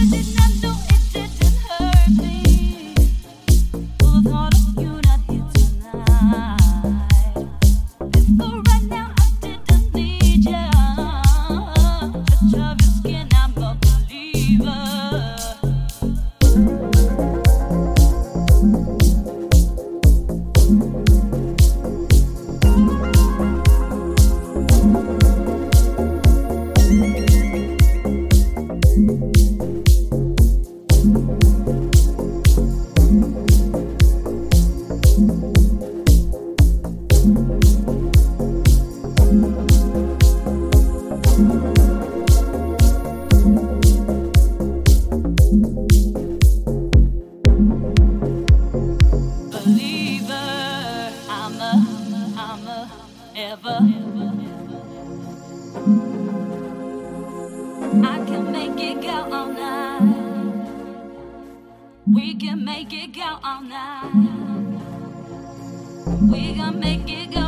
I did not know. it go all night. We can make it go all night. We can make it go.